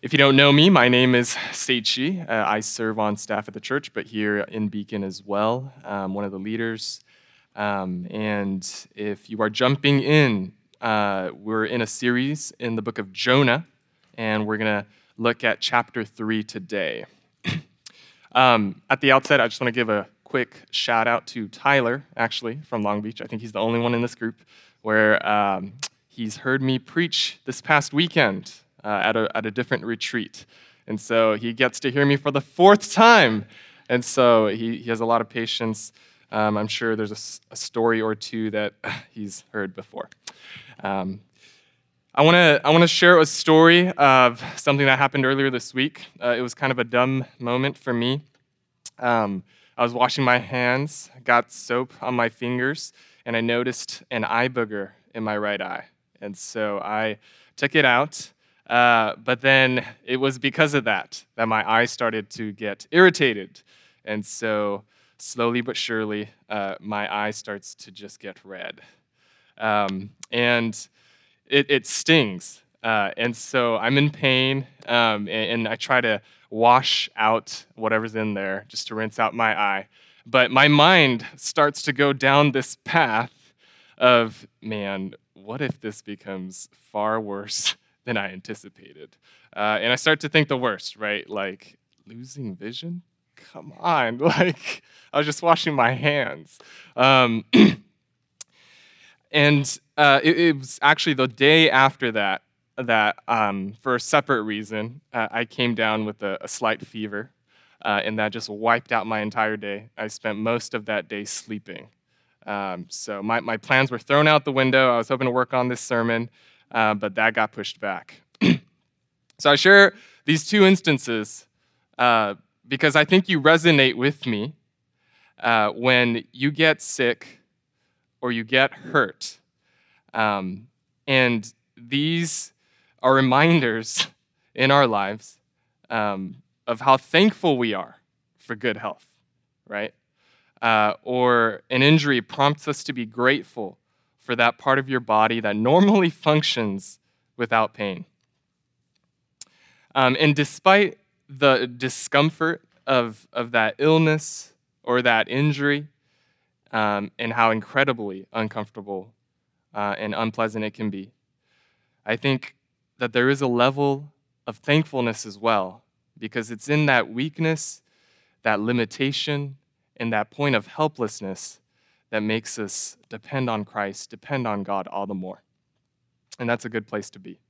If you don't know me, my name is Seichi. Uh, I serve on staff at the church, but here in Beacon as well. I'm one of the leaders. Um, and if you are jumping in, uh, we're in a series in the book of Jonah, and we're going to look at chapter 3 today. um, at the outset, I just want to give a quick shout out to Tyler, actually, from Long Beach. I think he's the only one in this group where um, he's heard me preach this past weekend uh, at, a, at a different retreat. And so he gets to hear me for the fourth time. And so he, he has a lot of patience. Um, I'm sure there's a, a, story or two that he's heard before. Um, I want to I want to share a story of something that happened earlier this week. Uh, it was kind of a dumb moment for me. Um, I was washing my hands, got soap on my fingers, and I noticed an eye booger in my right eye. And so I took it out uh, but then it was because of that that my eye started to get irritated. And so, slowly but surely, uh, my eye starts to just get red. Um, and it, it stings. Uh, and so I'm in pain, um, and, and I try to wash out whatever's in there just to rinse out my eye. But my mind starts to go down this path of, man, what if this becomes far worse than I anticipated. Uh, and I start to think the worst, right? Like, losing vision? Come on. Like, I was just washing my hands. Um, and uh, it, it, was actually the day after that that, um, for a separate reason, uh, I came down with a, a slight fever. Uh, and that just wiped out my entire day. I spent most of that day sleeping. Um, so my, my plans were thrown out the window. I was hoping to work on this sermon, uh, but that got pushed back. so I share these two instances uh, because I think you resonate with me uh, when you get sick or you get hurt. Um, and these are reminders in our lives um, of how thankful we are for good health, right? Uh, or an injury prompts us to be grateful for that part of your body that normally functions without pain. Um, and despite the discomfort of, of that illness or that injury, um, and how incredibly uncomfortable uh, and unpleasant it can be, I think that there is a level of thankfulness as well, because it's in that weakness, that limitation, and that point of helplessness that makes us depend on Christ, depend on God all the more. And that's a good place to be.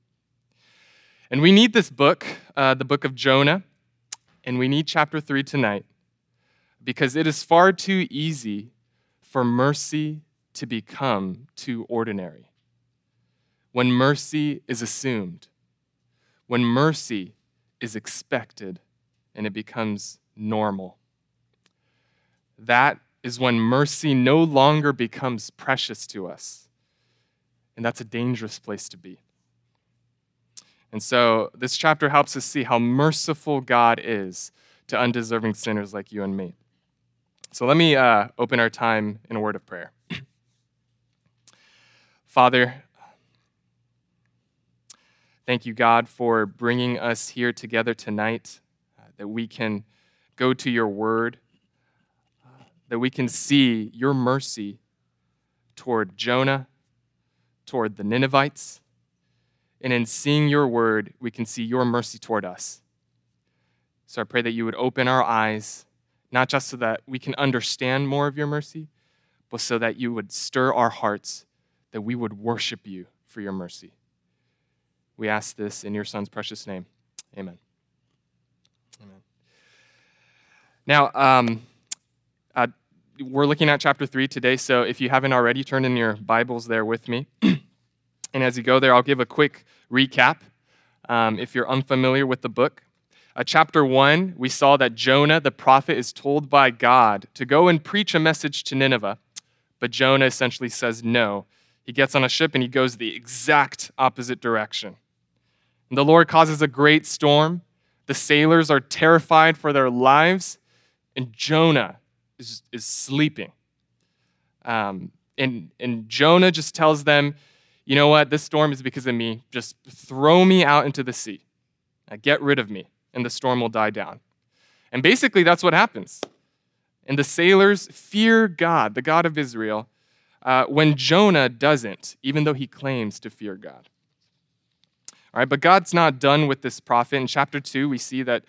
And we need this book, uh, the book of Jonah, and we need chapter 3 tonight because it is far too easy for mercy to become too ordinary. When mercy is assumed, when mercy is expected and it becomes normal, that is when mercy no longer becomes precious to us. And that's a dangerous place to be. And so this chapter helps us see how merciful God is to undeserving sinners like you and me. So let me uh, open our time in a word of prayer. Father, thank you, God, for bringing us here together tonight, uh, that we can go to your word that we can see your mercy toward Jonah, toward the Ninevites, and in seeing your word, we can see your mercy toward us. So I pray that you would open our eyes, not just so that we can understand more of your mercy, but so that you would stir our hearts, that we would worship you for your mercy. We ask this in your Son's precious name. Amen. Amen. Now, um, we're looking at chapter 3 today, so if you haven't already, turn in your Bibles there with me. and as you go there, I'll give a quick recap um, if you're unfamiliar with the book. Uh, chapter 1, we saw that Jonah, the prophet, is told by God to go and preach a message to Nineveh, but Jonah essentially says no. He gets on a ship and he goes the exact opposite direction. And the Lord causes a great storm. The sailors are terrified for their lives, and Jonah is, is sleeping. Um, and, and Jonah just tells them, you know what, this storm is because of me. Just throw me out into the sea. Uh, get rid of me, and the storm will die down. And basically, that's what happens. And the sailors fear God, the God of Israel, uh, when Jonah doesn't, even though he claims to fear God. All right, but God's not done with this prophet. In chapter 2, we see that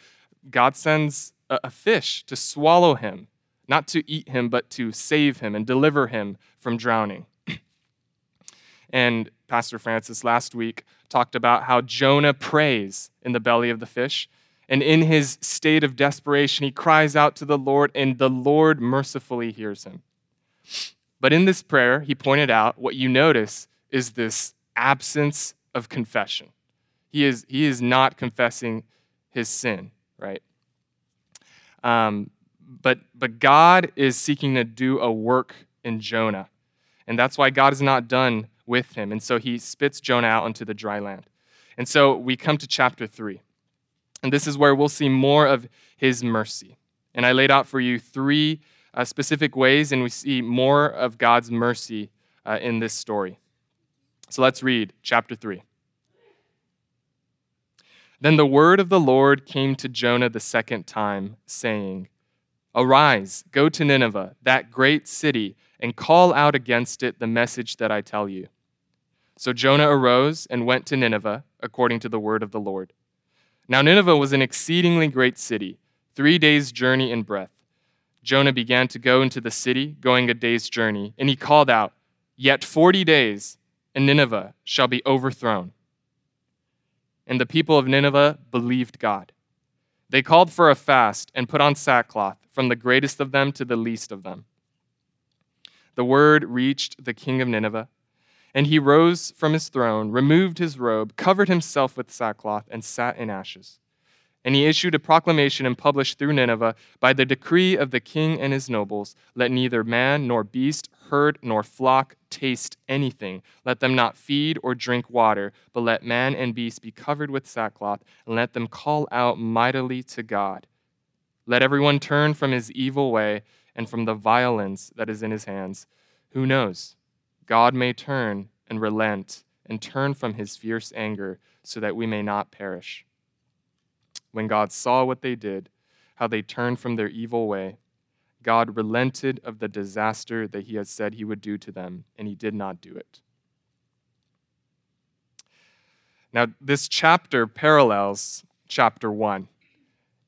God sends a, a fish to swallow him, not to eat him, but to save him and deliver him from drowning. and Pastor Francis last week talked about how Jonah prays in the belly of the fish. And in his state of desperation, he cries out to the Lord, and the Lord mercifully hears him. But in this prayer, he pointed out what you notice is this absence of confession. He is, he is not confessing his sin, right? Um, but, but God is seeking to do a work in Jonah. And that's why God is not done with him. And so he spits Jonah out into the dry land. And so we come to chapter 3. And this is where we'll see more of his mercy. And I laid out for you three uh, specific ways, and we see more of God's mercy uh, in this story. So let's read chapter 3. Then the word of the Lord came to Jonah the second time, saying, Arise, go to Nineveh, that great city, and call out against it the message that I tell you. So Jonah arose and went to Nineveh, according to the word of the Lord. Now Nineveh was an exceedingly great city, three days' journey in breadth. Jonah began to go into the city, going a day's journey, and he called out, Yet forty days, and Nineveh shall be overthrown. And the people of Nineveh believed God. They called for a fast and put on sackcloth, from the greatest of them to the least of them. The word reached the king of Nineveh, and he rose from his throne, removed his robe, covered himself with sackcloth, and sat in ashes. And he issued a proclamation and published through Nineveh by the decree of the king and his nobles let neither man nor beast, herd nor flock taste anything. Let them not feed or drink water, but let man and beast be covered with sackcloth, and let them call out mightily to God. Let everyone turn from his evil way and from the violence that is in his hands. Who knows? God may turn and relent and turn from his fierce anger so that we may not perish when God saw what they did, how they turned from their evil way, God relented of the disaster that he had said he would do to them, and he did not do it. Now, this chapter parallels chapter 1.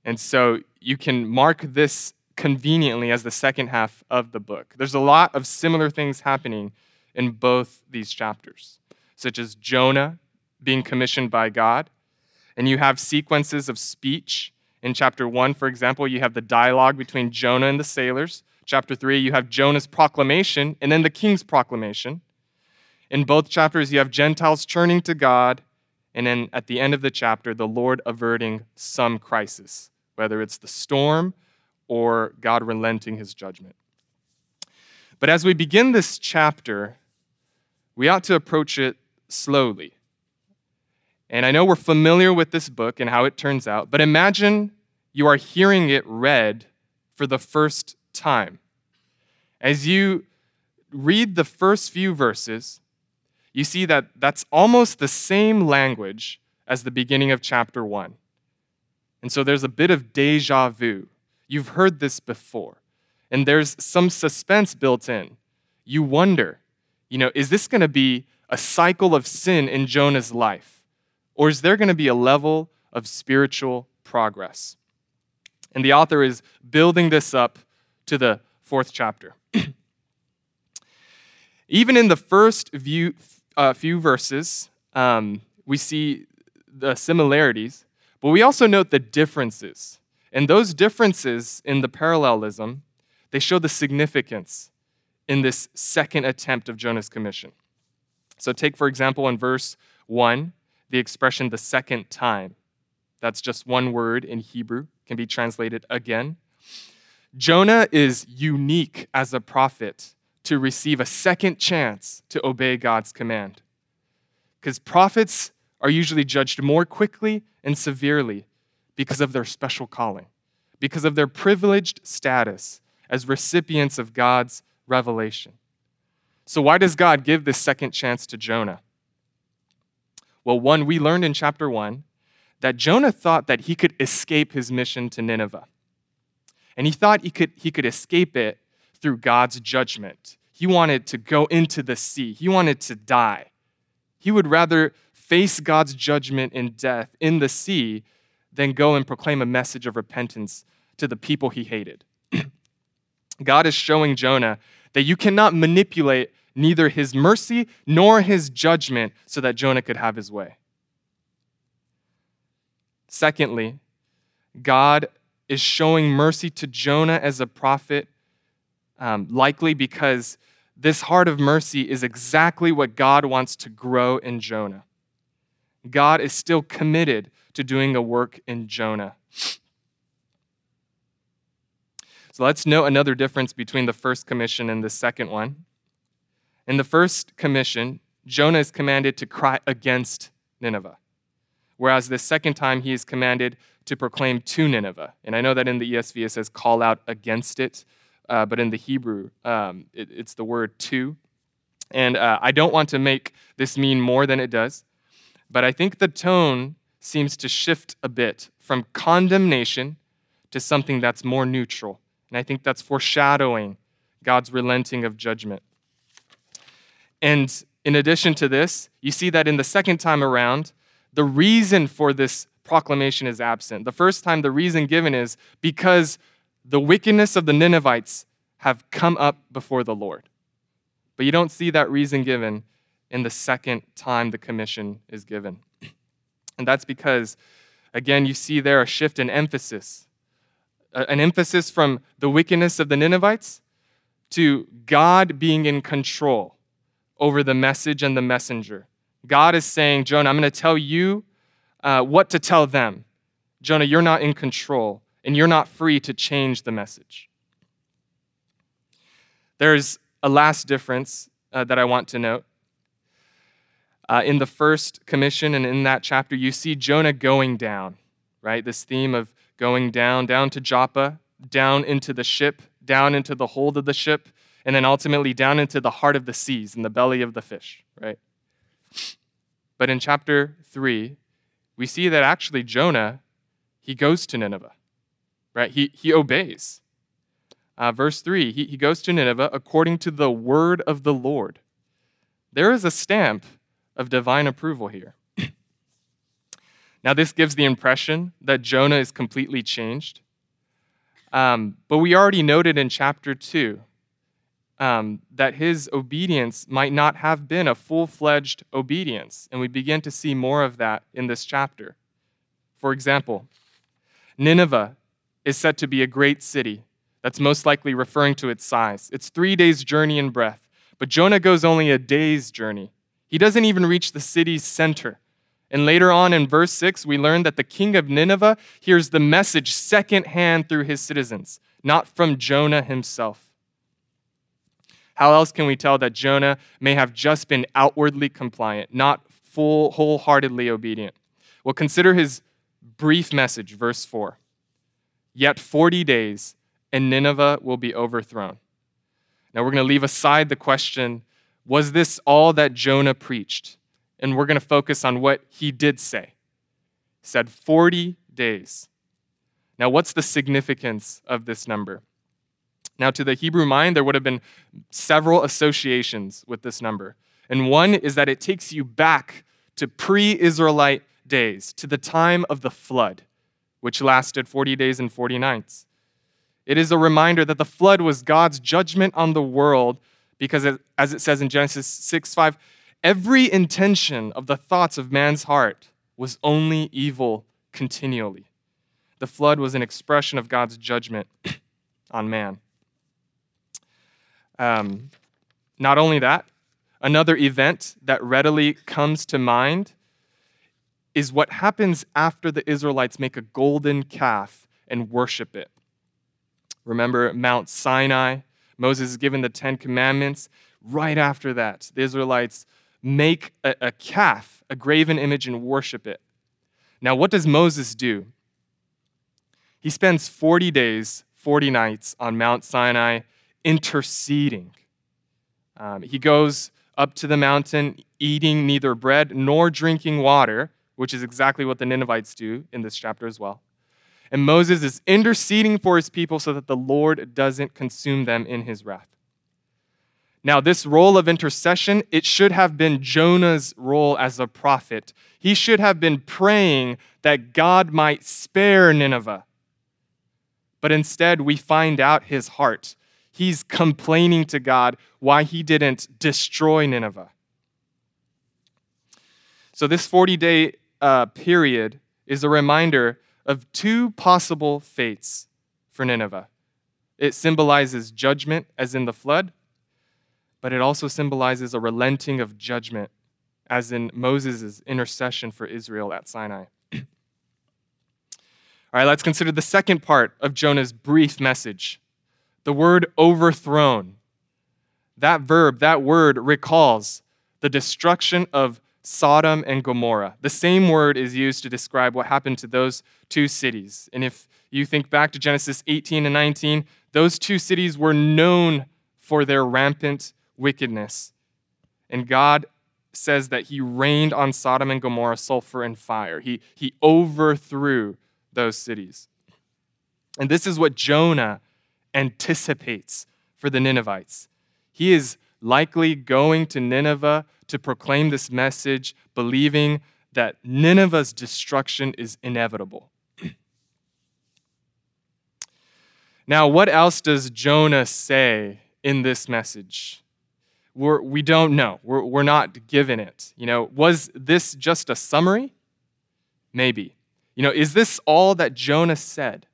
And so you can mark this conveniently as the second half of the book. There's a lot of similar things happening in both these chapters, such as Jonah being commissioned by God and you have sequences of speech. In chapter 1, for example, you have the dialogue between Jonah and the sailors. Chapter 3, you have Jonah's proclamation and then the king's proclamation. In both chapters, you have Gentiles turning to God, and then at the end of the chapter, the Lord averting some crisis, whether it's the storm or God relenting his judgment. But as we begin this chapter, we ought to approach it slowly. And I know we're familiar with this book and how it turns out, but imagine you are hearing it read for the first time. As you read the first few verses, you see that that's almost the same language as the beginning of chapter 1. And so there's a bit of deja vu. You've heard this before, and there's some suspense built in. You wonder, you know, is this going to be a cycle of sin in Jonah's life? Or is there going to be a level of spiritual progress? And the author is building this up to the fourth chapter. Even in the first view, uh, few verses, um, we see the similarities, but we also note the differences. And those differences in the parallelism, they show the significance in this second attempt of Jonah's commission. So, take, for example, in verse 1, the expression the second time. That's just one word in Hebrew, can be translated again. Jonah is unique as a prophet to receive a second chance to obey God's command. Because prophets are usually judged more quickly and severely because of their special calling, because of their privileged status as recipients of God's revelation. So, why does God give this second chance to Jonah? Well, one, we learned in chapter one that Jonah thought that he could escape his mission to Nineveh. And he thought he could, he could escape it through God's judgment. He wanted to go into the sea, he wanted to die. He would rather face God's judgment and death in the sea than go and proclaim a message of repentance to the people he hated. God is showing Jonah that you cannot manipulate neither his mercy nor his judgment so that Jonah could have his way. Secondly, God is showing mercy to Jonah as a prophet, um, likely because this heart of mercy is exactly what God wants to grow in Jonah. God is still committed to doing a work in Jonah. So let's note another difference between the first commission and the second one. In the first commission, Jonah is commanded to cry against Nineveh, whereas the second time he is commanded to proclaim to Nineveh. And I know that in the ESV it says call out against it, uh, but in the Hebrew um, it, it's the word to. And uh, I don't want to make this mean more than it does, but I think the tone seems to shift a bit from condemnation to something that's more neutral. And I think that's foreshadowing God's relenting of judgment. And in addition to this, you see that in the second time around, the reason for this proclamation is absent. The first time, the reason given is because the wickedness of the Ninevites have come up before the Lord. But you don't see that reason given in the second time the commission is given. And that's because, again, you see there a shift in emphasis an emphasis from the wickedness of the Ninevites to God being in control over the message and the messenger. God is saying, Jonah, I'm going to tell you uh, what to tell them. Jonah, you're not in control, and you're not free to change the message. There's a last difference uh, that I want to note. Uh, in the first commission and in that chapter, you see Jonah going down, right? This theme of going down, down to Joppa, down into the ship, down into the hold of the ship, and then ultimately down into the heart of the seas, in the belly of the fish, right? But in chapter 3, we see that actually Jonah, he goes to Nineveh, right? He, he obeys. Uh, verse 3, he, he goes to Nineveh according to the word of the Lord. There is a stamp of divine approval here. now, this gives the impression that Jonah is completely changed. Um, but we already noted in chapter 2 um, that his obedience might not have been a full fledged obedience. And we begin to see more of that in this chapter. For example, Nineveh is said to be a great city. That's most likely referring to its size. It's three days' journey in breadth. But Jonah goes only a day's journey. He doesn't even reach the city's center. And later on in verse 6, we learn that the king of Nineveh hears the message secondhand through his citizens, not from Jonah himself. How else can we tell that Jonah may have just been outwardly compliant, not full, wholeheartedly obedient? Well, consider his brief message, verse 4. Yet 40 days, and Nineveh will be overthrown. Now, we're going to leave aside the question was this all that Jonah preached? And we're going to focus on what he did say. He said 40 days. Now, what's the significance of this number? Now, to the Hebrew mind, there would have been several associations with this number. And one is that it takes you back to pre Israelite days, to the time of the flood, which lasted 40 days and 40 nights. It is a reminder that the flood was God's judgment on the world because, it, as it says in Genesis 6 5, every intention of the thoughts of man's heart was only evil continually. The flood was an expression of God's judgment on man. Um, not only that, another event that readily comes to mind is what happens after the Israelites make a golden calf and worship it. Remember Mount Sinai? Moses is given the Ten Commandments. Right after that, the Israelites make a, a calf, a graven image, and worship it. Now, what does Moses do? He spends 40 days, 40 nights on Mount Sinai interceding. Um, he goes up to the mountain, eating neither bread nor drinking water, which is exactly what the Ninevites do in this chapter as well. And Moses is interceding for his people so that the Lord doesn't consume them in his wrath. Now, this role of intercession, it should have been Jonah's role as a prophet. He should have been praying that God might spare Nineveh. But instead, we find out his heart. He's complaining to God why he didn't destroy Nineveh. So, this 40 day uh, period is a reminder of two possible fates for Nineveh. It symbolizes judgment, as in the flood, but it also symbolizes a relenting of judgment, as in Moses' intercession for Israel at Sinai. All right, let's consider the second part of Jonah's brief message the word overthrown. That verb, that word recalls the destruction of Sodom and Gomorrah. The same word is used to describe what happened to those two cities. And if you think back to Genesis 18 and 19, those two cities were known for their rampant wickedness. And God says that he rained on Sodom and Gomorrah sulfur and fire. He, he overthrew those cities. And this is what Jonah anticipates for the Ninevites. He is likely going to Nineveh to proclaim this message, believing that Nineveh's destruction is inevitable. now, what else does Jonah say in this message? We're, we don't know. We're, we're not given it. You know, was this just a summary? Maybe. You know, is this all that Jonah said?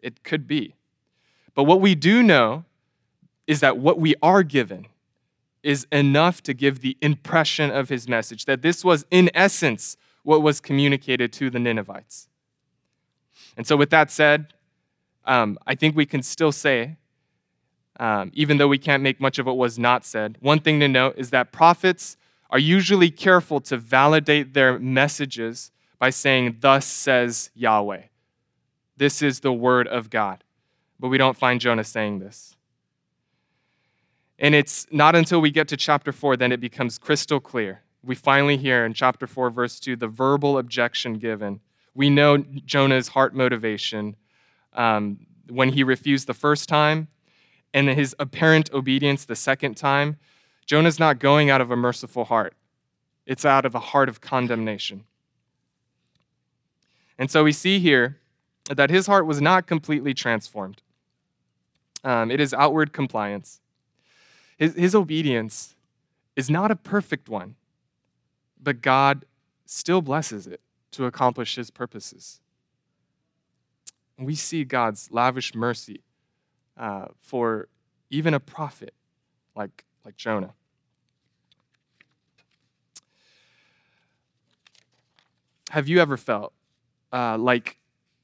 It could be. But what we do know is that what we are given is enough to give the impression of his message, that this was, in essence, what was communicated to the Ninevites. And so, with that said, um, I think we can still say, um, even though we can't make much of what was not said, one thing to note is that prophets are usually careful to validate their messages by saying, Thus says Yahweh. This is the word of God. But we don't find Jonah saying this. And it's not until we get to chapter 4 then it becomes crystal clear. We finally hear in chapter 4, verse 2, the verbal objection given. We know Jonah's heart motivation um, when he refused the first time and his apparent obedience the second time. Jonah's not going out of a merciful heart, it's out of a heart of condemnation. And so we see here that his heart was not completely transformed. Um, it is outward compliance. His, his obedience is not a perfect one, but God still blesses it to accomplish his purposes. We see God's lavish mercy uh, for even a prophet like, like Jonah. Have you ever felt uh, like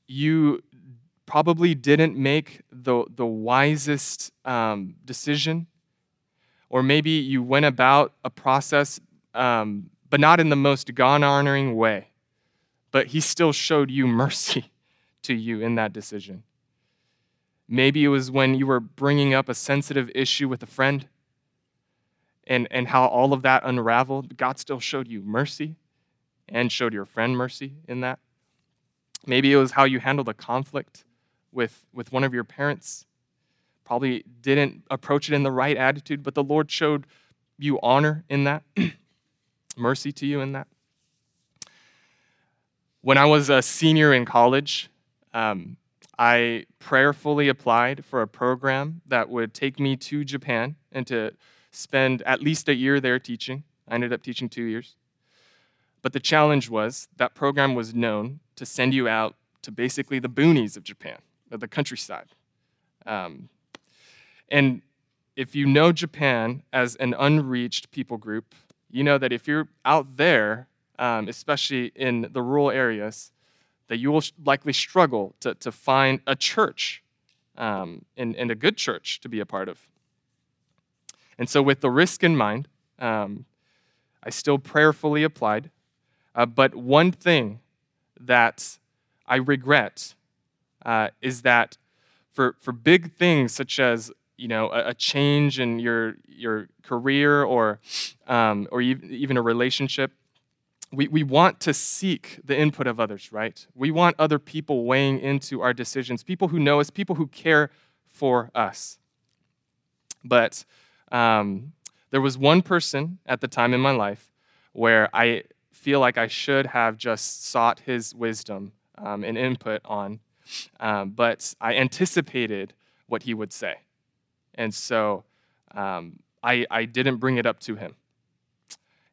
you probably didn't make the, the wisest um, decision or maybe you went about a process, um, but not in the most God honoring way. But He still showed you mercy to you in that decision. Maybe it was when you were bringing up a sensitive issue with a friend and, and how all of that unraveled. God still showed you mercy and showed your friend mercy in that. Maybe it was how you handled a conflict with, with one of your parents probably didn't approach it in the right attitude, but the Lord showed you honor in that, mercy to you in that. When I was a senior in college, um, I prayerfully applied for a program that would take me to Japan and to spend at least a year there teaching. I ended up teaching two years. But the challenge was that program was known to send you out to basically the boonies of Japan, the countryside. Um, and if you know Japan as an unreached people group, you know that if you're out there, um, especially in the rural areas, that you will likely struggle to, to find a church um, and, and a good church to be a part of. And so, with the risk in mind, um, I still prayerfully applied. Uh, but one thing that I regret uh, is that for, for big things such as you know a, a change in your your career or um, or even a relationship we, we want to seek the input of others, right? We want other people weighing into our decisions, people who know us, people who care for us. But um, there was one person at the time in my life where I feel like I should have just sought his wisdom um, and input on, um, but I anticipated what he would say. And so um, I, I didn't bring it up to him.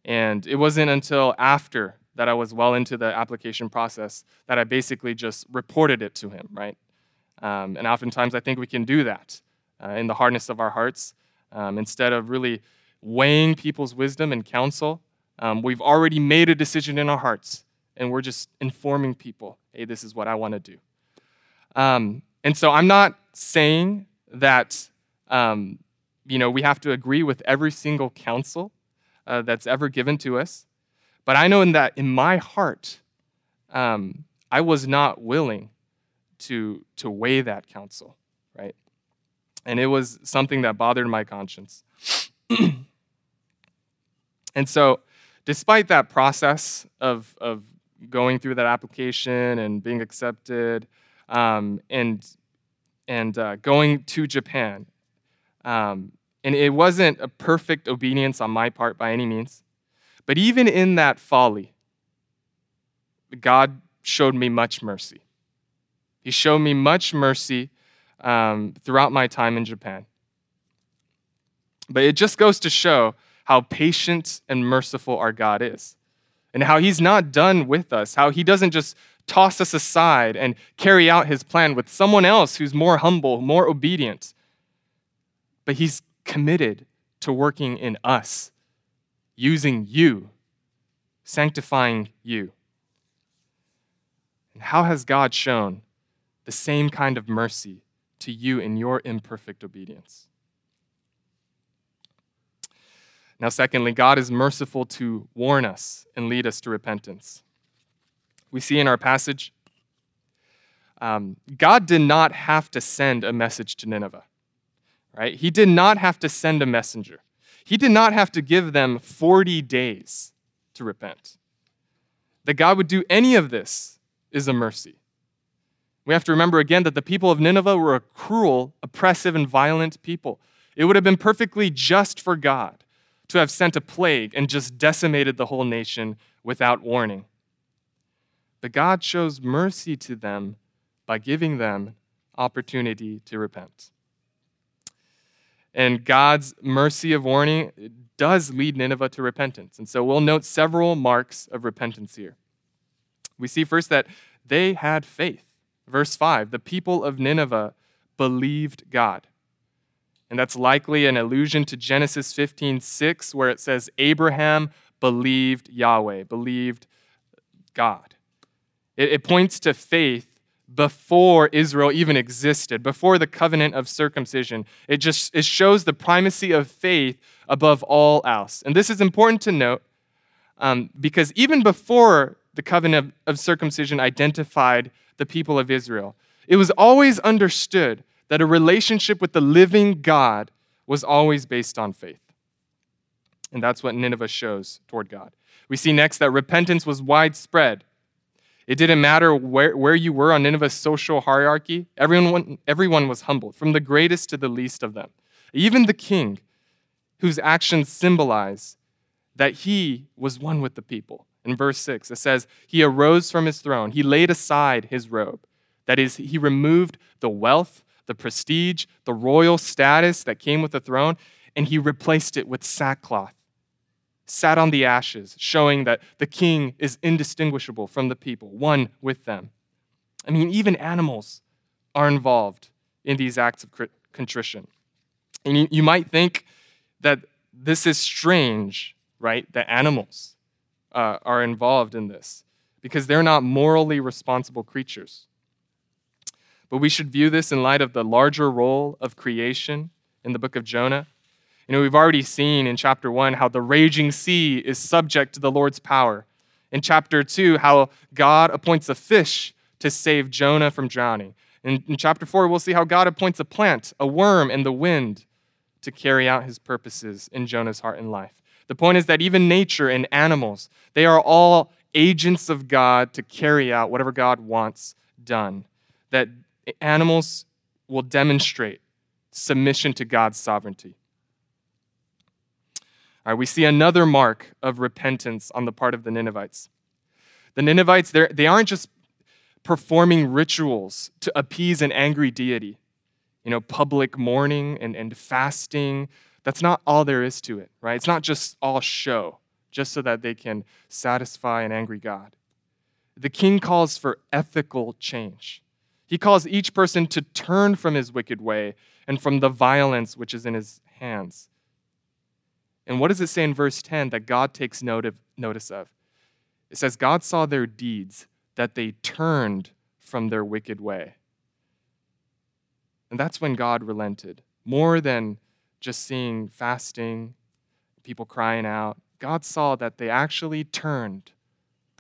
And it wasn't until after that I was well into the application process that I basically just reported it to him, right? Um, and oftentimes I think we can do that uh, in the hardness of our hearts. Um, instead of really weighing people's wisdom and counsel, um, we've already made a decision in our hearts and we're just informing people hey, this is what I want to do. Um, and so I'm not saying that um, you know we have to agree with every single counsel uh, that's ever given to us. But I know in that in my heart, um, I was not willing to, to weigh that counsel, right? And it was something that bothered my conscience. and so, despite that process of, of going through that application and being accepted um, and, and uh, going to Japan, um, and it wasn't a perfect obedience on my part by any means. But even in that folly, God showed me much mercy. He showed me much mercy um, throughout my time in Japan. But it just goes to show how patient and merciful our God is, and how He's not done with us, how He doesn't just toss us aside and carry out His plan with someone else who's more humble, more obedient. But He's committed to working in us, using you, sanctifying you. And how has God shown the same kind of mercy to you in your imperfect obedience? Now, secondly, God is merciful to warn us and lead us to repentance. We see in our passage, um, God did not have to send a message to Nineveh right? He did not have to send a messenger. He did not have to give them 40 days to repent. That God would do any of this is a mercy. We have to remember again that the people of Nineveh were a cruel, oppressive, and violent people. It would have been perfectly just for God to have sent a plague and just decimated the whole nation without warning. But God shows mercy to them by giving them opportunity to repent. And God's mercy of warning does lead Nineveh to repentance. And so we'll note several marks of repentance here. We see first that they had faith. Verse 5 the people of Nineveh believed God. And that's likely an allusion to Genesis 15 6, where it says, Abraham believed Yahweh, believed God. It, it points to faith before Israel even existed, before the covenant of circumcision. It just it shows the primacy of faith above all else. And this is important to note um, because even before the covenant of, of circumcision identified the people of Israel, it was always understood that a relationship with the living God was always based on faith. And that's what Nineveh shows toward God. We see next that repentance was widespread. It didn't matter where, where you were on Nineveh's social hierarchy, everyone, everyone was humbled, from the greatest to the least of them. Even the king, whose actions symbolize that he was one with the people. In verse 6, it says, He arose from his throne, he laid aside his robe. That is, he removed the wealth, the prestige, the royal status that came with the throne, and he replaced it with sackcloth sat on the ashes, showing that the king is indistinguishable from the people, one with them. I mean, even animals are involved in these acts of contrition. And you, might think that this is strange, right? That animals uh, are involved in this because they're not morally responsible creatures. But we should view this in light of the larger role of creation in the book of Jonah you know, we've already seen in chapter one how the raging sea is subject to the Lord's power. In chapter two, how God appoints a fish to save Jonah from drowning. In, in chapter four, we'll see how God appoints a plant, a worm, and the wind to carry out his purposes in Jonah's heart and life. The point is that even nature and animals, they are all agents of God to carry out whatever God wants done. That animals will demonstrate submission to God's sovereignty. Right, we see another mark of repentance on the part of the Ninevites. The Ninevites, they aren't just performing rituals to appease an angry deity, you know, public mourning and, and fasting. That's not all there is to it, right? It's not just all show, just so that they can satisfy an angry God. The king calls for ethical change. He calls each person to turn from his wicked way and from the violence which is in his hands. And what does it say in verse 10 that God takes note of, notice of? It says, God saw their deeds, that they turned from their wicked way. And that's when God relented. More than just seeing fasting, people crying out, God saw that they actually turned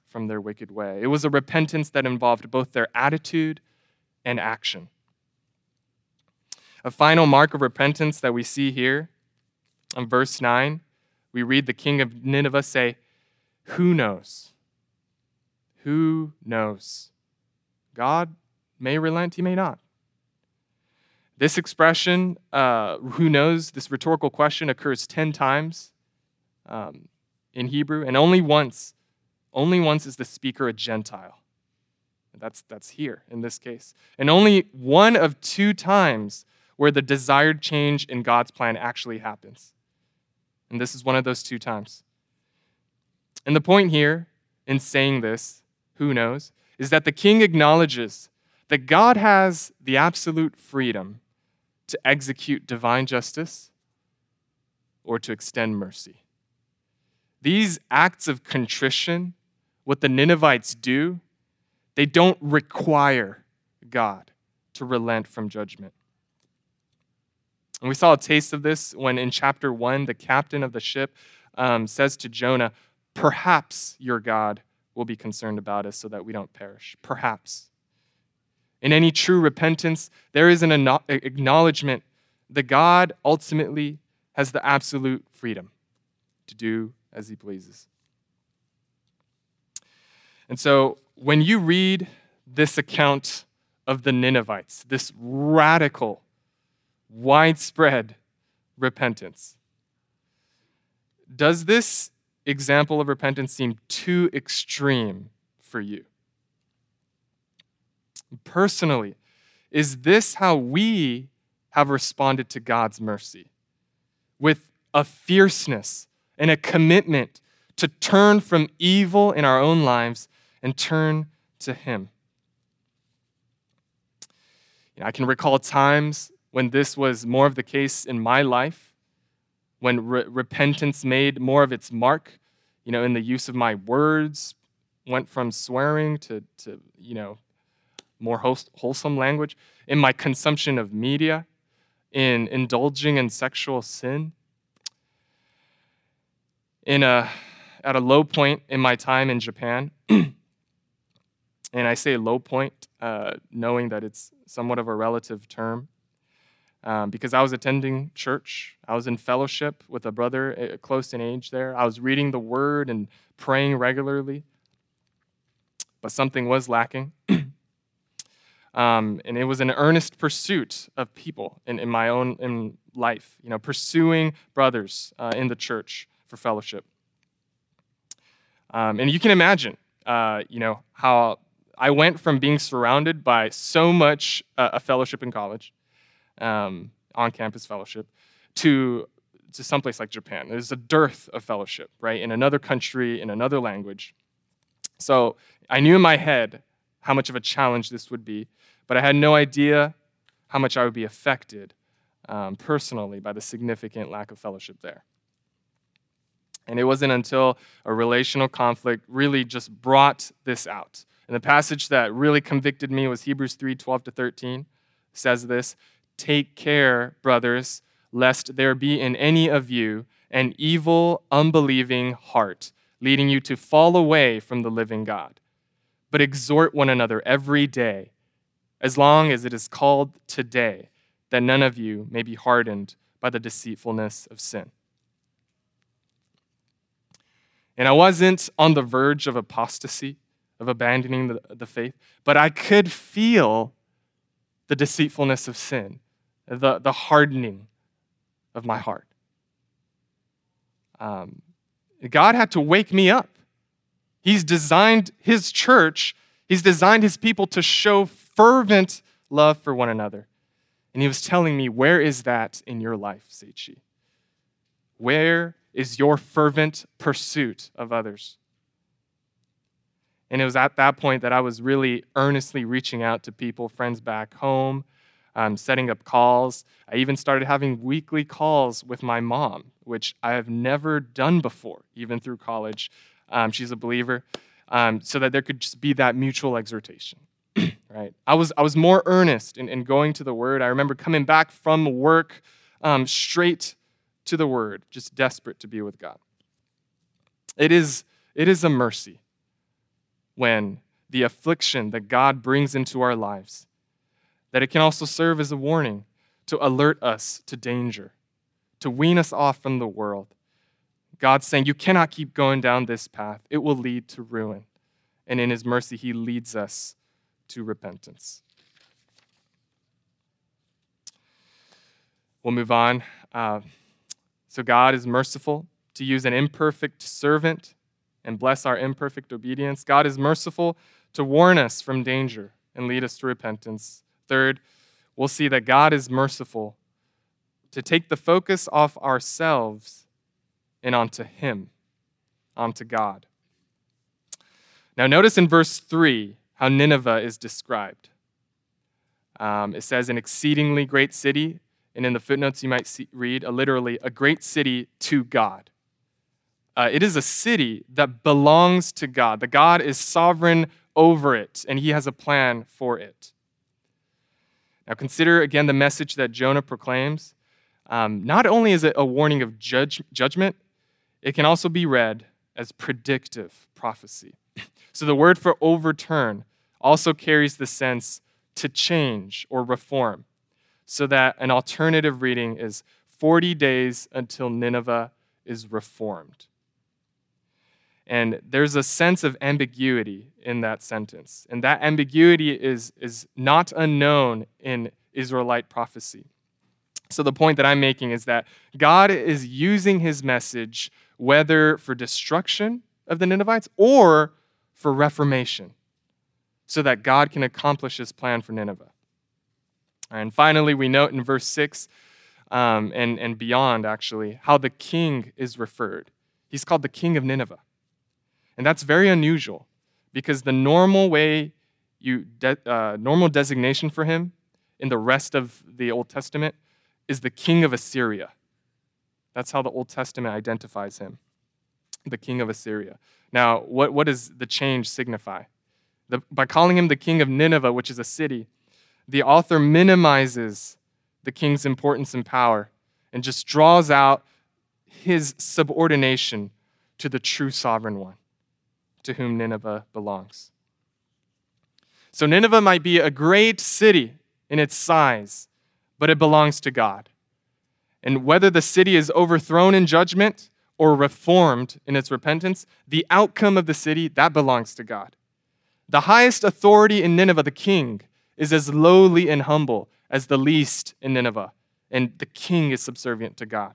from their wicked way. It was a repentance that involved both their attitude and action. A final mark of repentance that we see here in verse 9, we read the king of Nineveh say, Who knows? Who knows? God may relent, he may not. This expression, uh, who knows, this rhetorical question occurs 10 times um, in Hebrew, and only once, only once is the speaker a Gentile. That's, that's here in this case. And only one of two times where the desired change in God's plan actually happens. And this is one of those two times. And the point here in saying this, who knows, is that the king acknowledges that God has the absolute freedom to execute divine justice or to extend mercy. These acts of contrition, what the Ninevites do, they don't require God to relent from judgment. And we saw a taste of this when in chapter one, the captain of the ship um, says to Jonah, Perhaps your God will be concerned about us so that we don't perish. Perhaps. In any true repentance, there is an acknowledgement that God ultimately has the absolute freedom to do as he pleases. And so when you read this account of the Ninevites, this radical, widespread repentance, does this example of repentance seem too extreme for you? Personally, is this how we have responded to God's mercy? With a fierceness and a commitment to turn from evil in our own lives and turn to Him. You know, I can recall times when this was more of the case in my life, when re- repentance made more of its mark, you know, in the use of my words, went from swearing to, to you know, more wholesome language, in my consumption of media, in indulging in sexual sin, in a, at a low point in my time in Japan. and I say low point, uh, knowing that it's somewhat of a relative term. Um, because I was attending church. I was in fellowship with a brother uh, close in age there. I was reading the word and praying regularly, but something was lacking. um, and it was an earnest pursuit of people in, in my own in life, you know, pursuing brothers uh, in the church for fellowship. Um, and you can imagine, uh, you know, how I went from being surrounded by so much uh, a fellowship in college, um, on-campus fellowship, to to someplace like Japan. There's a dearth of fellowship, right, in another country, in another language. So I knew in my head how much of a challenge this would be, but I had no idea how much I would be affected um, personally by the significant lack of fellowship there. And it wasn't until a relational conflict really just brought this out. And the passage that really convicted me was Hebrews 3 12 to 13. Says this Take care, brothers, lest there be in any of you an evil, unbelieving heart, leading you to fall away from the living God. But exhort one another every day, as long as it is called today, that none of you may be hardened by the deceitfulness of sin. And I wasn't on the verge of apostasy, of abandoning the, the faith, but I could feel the deceitfulness of sin, the, the hardening of my heart. Um, God had to wake me up. He's designed His church, He's designed His people to show fervent love for one another. And He was telling me, Where is that in your life, Seichi? Where is your fervent pursuit of others? And it was at that point that I was really earnestly reaching out to people, friends back home, um, setting up calls. I even started having weekly calls with my mom, which I have never done before, even through college. Um, she's a believer, um, so that there could just be that mutual exhortation. right? I was I was more earnest in, in, going to the Word. I remember coming back from work um, straight to the Word, just desperate to be with God. It is it is a mercy when the affliction that God brings into our lives that it can also serve as a warning to alert us to danger, to wean us off from the world. God's saying, You cannot keep going down this path, it will lead to ruin. And in His mercy, He leads us to repentance. We'll move on. Uh, so, God is merciful to use an imperfect servant and bless our imperfect obedience. God is merciful to warn us from danger and lead us to repentance. Third, we'll see that God is merciful to take the focus off ourselves and onto Him, onto God. Now, notice in verse 3 how Nineveh is described. Um, it says, an exceedingly great city, and in the footnotes you might see, read uh, literally, a great city to God. Uh, it is a city that belongs to God. The God is sovereign over it, and He has a plan for it. Now, consider again the message that Jonah proclaims. Um, not only is it a warning of judge, judgment, it can also be read as predictive prophecy. So the word for overturn also carries the sense to change or reform, so that an alternative reading is 40 days until Nineveh is reformed. And there's a sense of ambiguity in that sentence. And that ambiguity is, is not unknown in Israelite prophecy. So, the point that I'm making is that God is using his message, whether for destruction of the Ninevites or for reformation, so that God can accomplish his plan for Nineveh. And finally, we note in verse 6 um, and, and beyond, actually, how the king is referred. He's called the king of Nineveh. And that's very unusual because the normal way you, de- uh, normal designation for him in the rest of the Old Testament is the king of Assyria. That's how the Old Testament identifies him, the king of Assyria. Now, what, what does the change signify? The, by calling him the king of Nineveh, which is a city, the author minimizes the king's importance and power and just draws out his subordination to the true sovereign one to whom Nineveh belongs. So, Nineveh might be a great city in its size, but it belongs to God. And whether the city is overthrown in judgment or reformed in its repentance, the outcome of the city, that belongs to God. The highest authority in Nineveh, the king, is as lowly and humble as the least in Nineveh, and the king is subservient to God.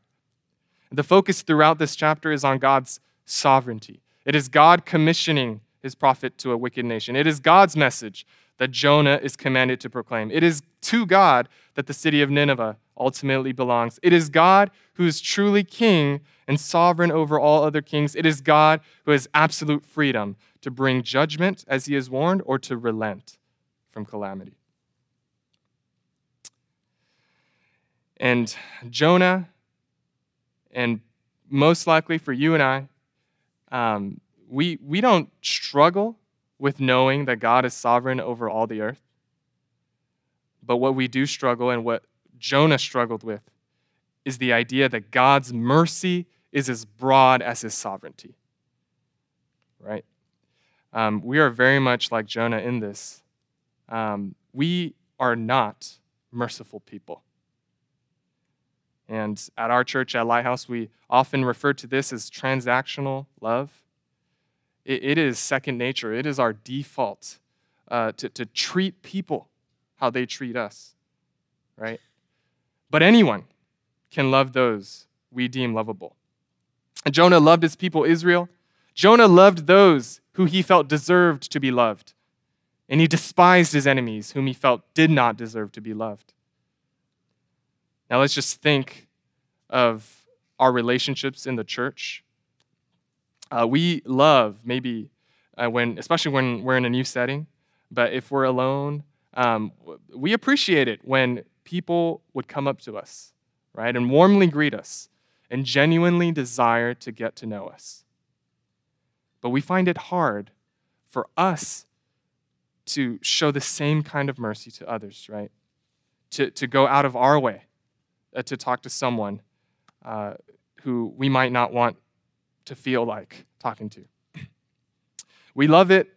The focus throughout this chapter is on God's sovereignty. It is God commissioning his prophet to a wicked nation. It is God's message that Jonah is commanded to proclaim. It is to God that the city of Nineveh ultimately belongs. It is God who is truly king and sovereign over all other kings. It is God who has absolute freedom to bring judgment as he has warned or to relent from calamity. And Jonah, and most likely for you and I, um, we, we don't struggle with knowing that God is sovereign over all the earth. But what we do struggle and what Jonah struggled with is the idea that God's mercy is as broad as his sovereignty. Right? Um, we are very much like Jonah in this. Um, we are not merciful people. And at our church at Lighthouse, we often refer to this as transactional love. it, it is second nature, it is our default uh, to, to treat people how they treat us, right? But anyone can love those we deem lovable. Jonah loved his people, Israel. Jonah loved those who he felt deserved to be loved. And he despised his enemies, whom he felt did not deserve to be loved. Now let's just think of our relationships in the church. Uh, we love maybe uh, when, especially when we're in a new setting, but if we're alone, um, we appreciate it when people would come up to us, right, and warmly greet us and genuinely desire to get to know us. But we find it hard for us to show the same kind of mercy to others, right? To, to go out of our way uh, to talk to someone uh, who we might not want to feel like talking to. We love it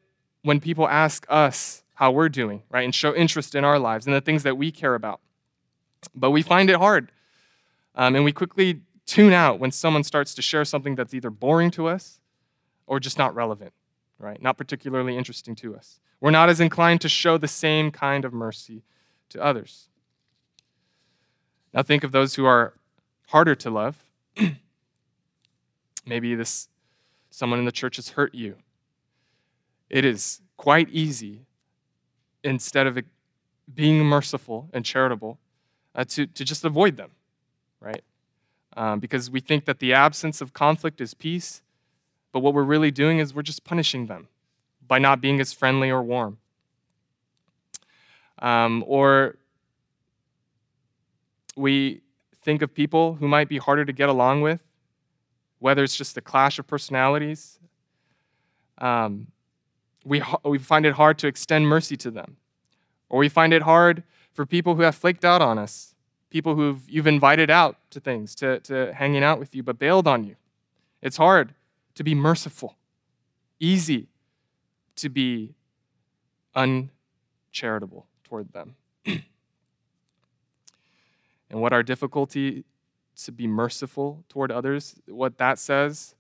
when people ask us how we're doing, right, and show interest in our lives and the things that we care about. But we find it hard. Um, and we quickly tune out when someone starts to share something that's either boring to us or just not relevant, right? Not particularly interesting to us. We're not as inclined to show the same kind of mercy to others. Now think of those who are harder to love. Maybe this someone in the church has hurt you. It is quite easy, instead of being merciful and charitable, uh, to, to just avoid them, right? Um, because we think that the absence of conflict is peace, but what we're really doing is we're just punishing them by not being as friendly or warm. Um, or we think of people who might be harder to get along with, whether it's just a clash of personalities. Um, we, we find it hard to extend mercy to them. Or we find it hard for people who have flaked out on us, people who you've invited out to things, to, to hanging out with you, but bailed on you. It's hard to be merciful, easy to be uncharitable toward them. and what our difficulty to be merciful toward others, what that says,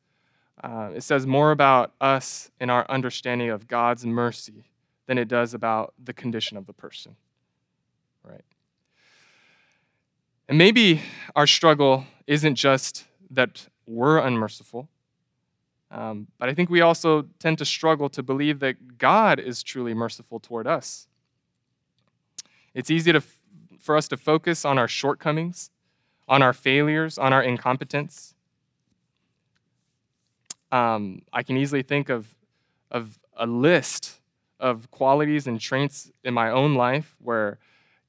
uh, it says more about us and our understanding of God's mercy than it does about the condition of the person. Right? And maybe our struggle isn't just that we're unmerciful, um, but I think we also tend to struggle to believe that God is truly merciful toward us. It's easy to, for us to focus on our shortcomings, on our failures, on our incompetence. Um, I can easily think of, of a list of qualities and traits in my own life where,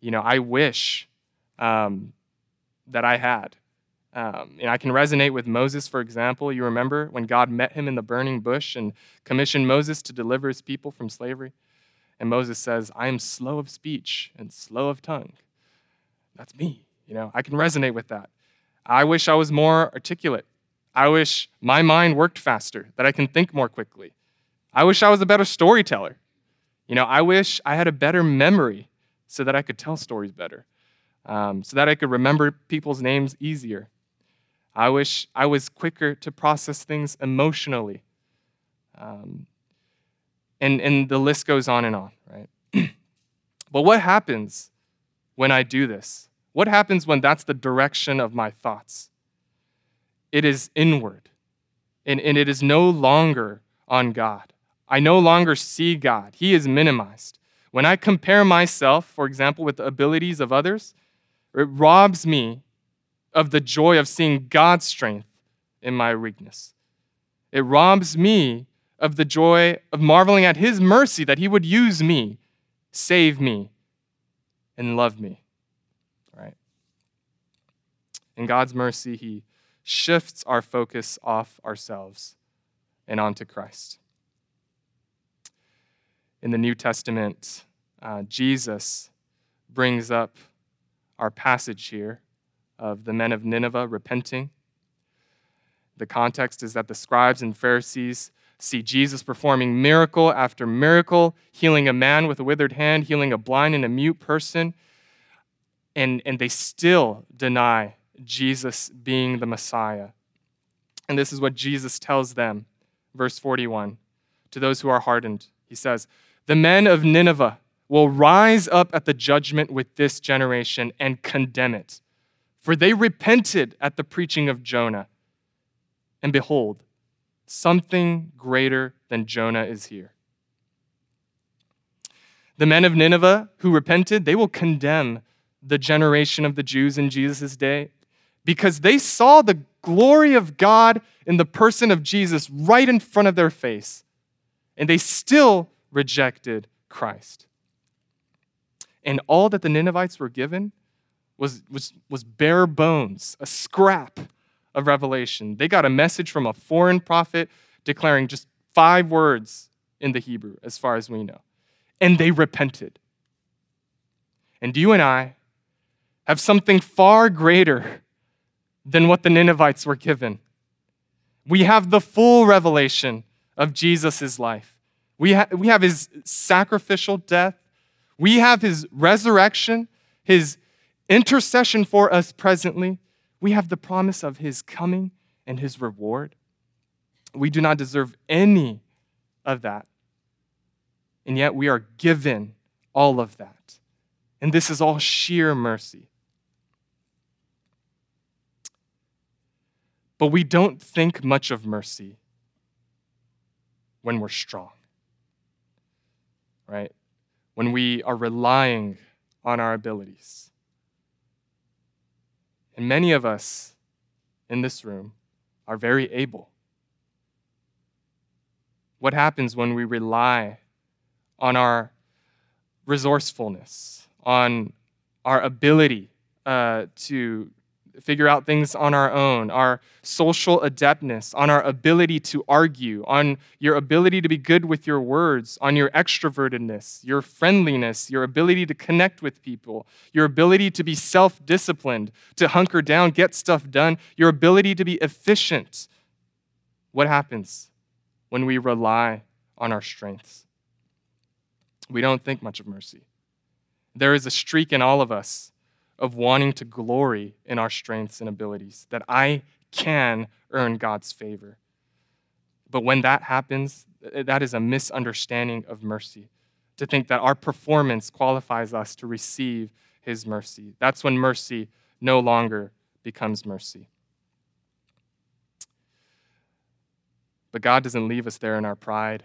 you know, I wish um, that I had. Um, and I can resonate with Moses, for example. You remember when God met him in the burning bush and commissioned Moses to deliver his people from slavery? And Moses says, I am slow of speech and slow of tongue. That's me. You know, I can resonate with that. I wish I was more articulate. I wish my mind worked faster, that I can think more quickly. I wish I was a better storyteller. You know, I wish I had a better memory so that I could tell stories better, um, so that I could remember people's names easier. I wish I was quicker to process things emotionally. Um, and, and the list goes on and on, right? but what happens when I do this? What happens when that's the direction of my thoughts? It is inward, and, and it is no longer on God. I no longer see God, He is minimized. When I compare myself, for example, with the abilities of others, it robs me of the joy of seeing God's strength in my weakness. It robs me of the joy of marveling at His mercy that He would use me, save me, and love me. In God's mercy, He shifts our focus off ourselves and onto Christ. In the New Testament, uh, Jesus brings up our passage here of the men of Nineveh repenting. The context is that the scribes and Pharisees see Jesus performing miracle after miracle, healing a man with a withered hand, healing a blind and a mute person, and, and they still deny Jesus being the Messiah. And this is what Jesus tells them, verse 41. to those who are hardened. He says, The men of Nineveh will rise up at the judgment with this generation and condemn it. For they repented at the preaching of Jonah. And behold, something greater than Jonah is here. The men of Nineveh who repented, they will condemn the generation of the Jews in Jesus' day because they saw the glory of God in the person of Jesus right in front of their face, and they still rejected Christ. And all that the Ninevites were given was, was, was bare bones, a scrap of revelation. They got a message from a foreign prophet declaring just five words in the Hebrew, as far as we know and they repented. And you and I have something far greater than what the Ninevites were given. We have the full revelation of Jesus' life. We, ha- we have his sacrificial death. We have his resurrection, his intercession for us presently. We have the promise of his coming and his reward. We do not deserve any of that and yet we are given all of that. And this is all sheer mercy. But we don't think much of mercy when we're strong, right? When we are relying on our abilities. And many of us in this room are very able. What happens when we rely on our resourcefulness, on our ability uh, to figure out things on our own, our social adeptness, on our ability to argue, on your ability to be good with your words, on your extrovertedness, your friendliness, your ability to connect with people, your ability to be self disciplined, to hunker down, get stuff done, your ability to be efficient. What happens when we rely on our strengths? we don't think much of mercy. There is a streak in all of us of wanting to glory in our strengths and abilities, that I can earn God's favor. But when that happens, that is a misunderstanding of mercy. To think that our performance qualifies us to receive His mercy. That's when mercy no longer becomes mercy. But God doesn't leave us there in our pride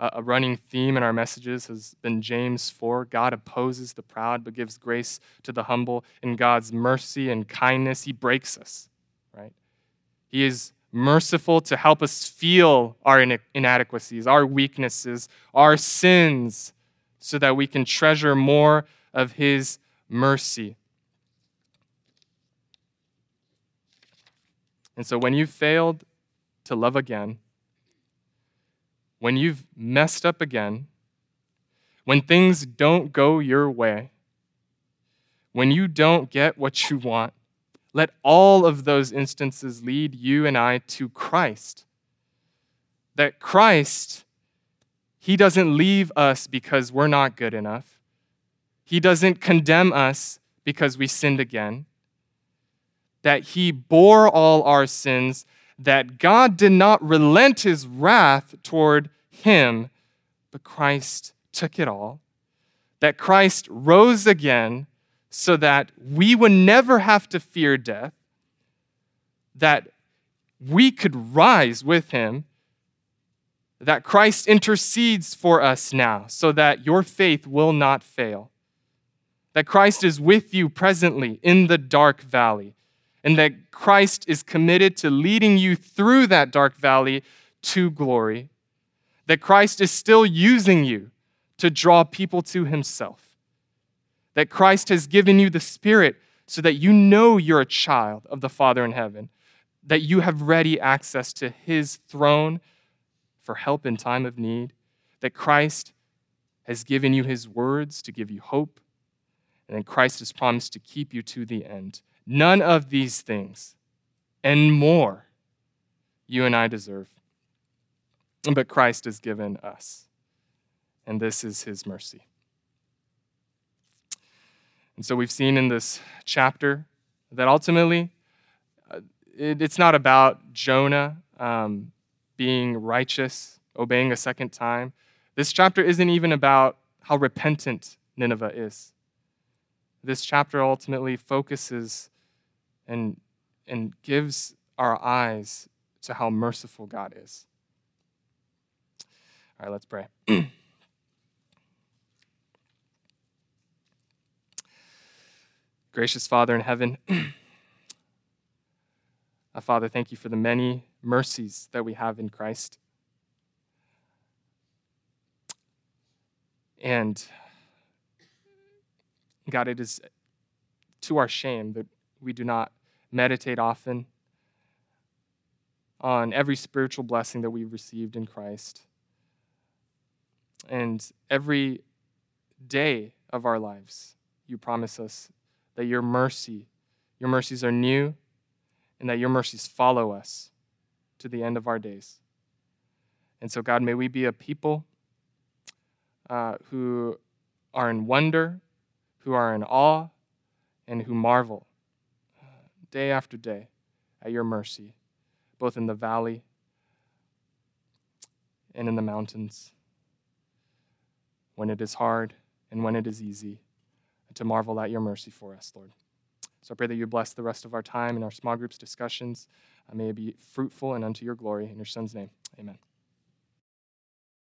a running theme in our messages has been James 4. God opposes the proud but gives grace to the humble. In God's mercy and kindness, He breaks us, right? He is merciful to help us feel our inadequacies, our weaknesses, our sins, so that we can treasure more of His mercy. And so when you failed to love again, when you've messed up again, when things don't go your way, when you don't get what you want, let all of those instances lead you and I to Christ. That Christ, He doesn't leave us because we're not good enough. He doesn't condemn us because we sinned again. That He bore all our sins that God did not relent his wrath toward him, but Christ took it all. That Christ rose again so that we would never have to fear death, that we could rise with him, that Christ intercedes for us now so that your faith will not fail, that Christ is with you presently in the dark valley and that Christ is committed to leading you through that dark valley to glory, that Christ is still using you to draw people to himself, that Christ has given you the Spirit so that you know you're a child of the Father in heaven, that you have ready access to his throne for help in time of need, that Christ has given you his words to give you hope, and that Christ has promised to keep you to the end. None of these things and more you and I deserve. But Christ has given us, and this is his mercy. And so we've seen in this chapter that ultimately uh, it's not about Jonah um, being righteous obeying a second time. This chapter isn't even about how repentant Nineveh is. This chapter ultimately focuses and, and gives our eyes to how merciful God is. All right, let's pray. Gracious Father in heaven, uh, Father, thank you for the many mercies that we have in Christ. And God, it is to our shame that we do not meditate often on every spiritual blessing that we've received in Christ. And every day of our lives, you promise us that your mercy, your mercies are new, and that your mercies follow us to the end of our days. And so, God, may we be a people uh, who are in wonder, who are in awe, and who marvel day after day at your mercy, both in the valley and in the mountains, when it is hard and when it is easy, to marvel at your mercy for us, Lord. So I pray that you bless the rest of our time in our small groups discussions. Uh, may it be fruitful and unto your glory. In your Son's name, amen.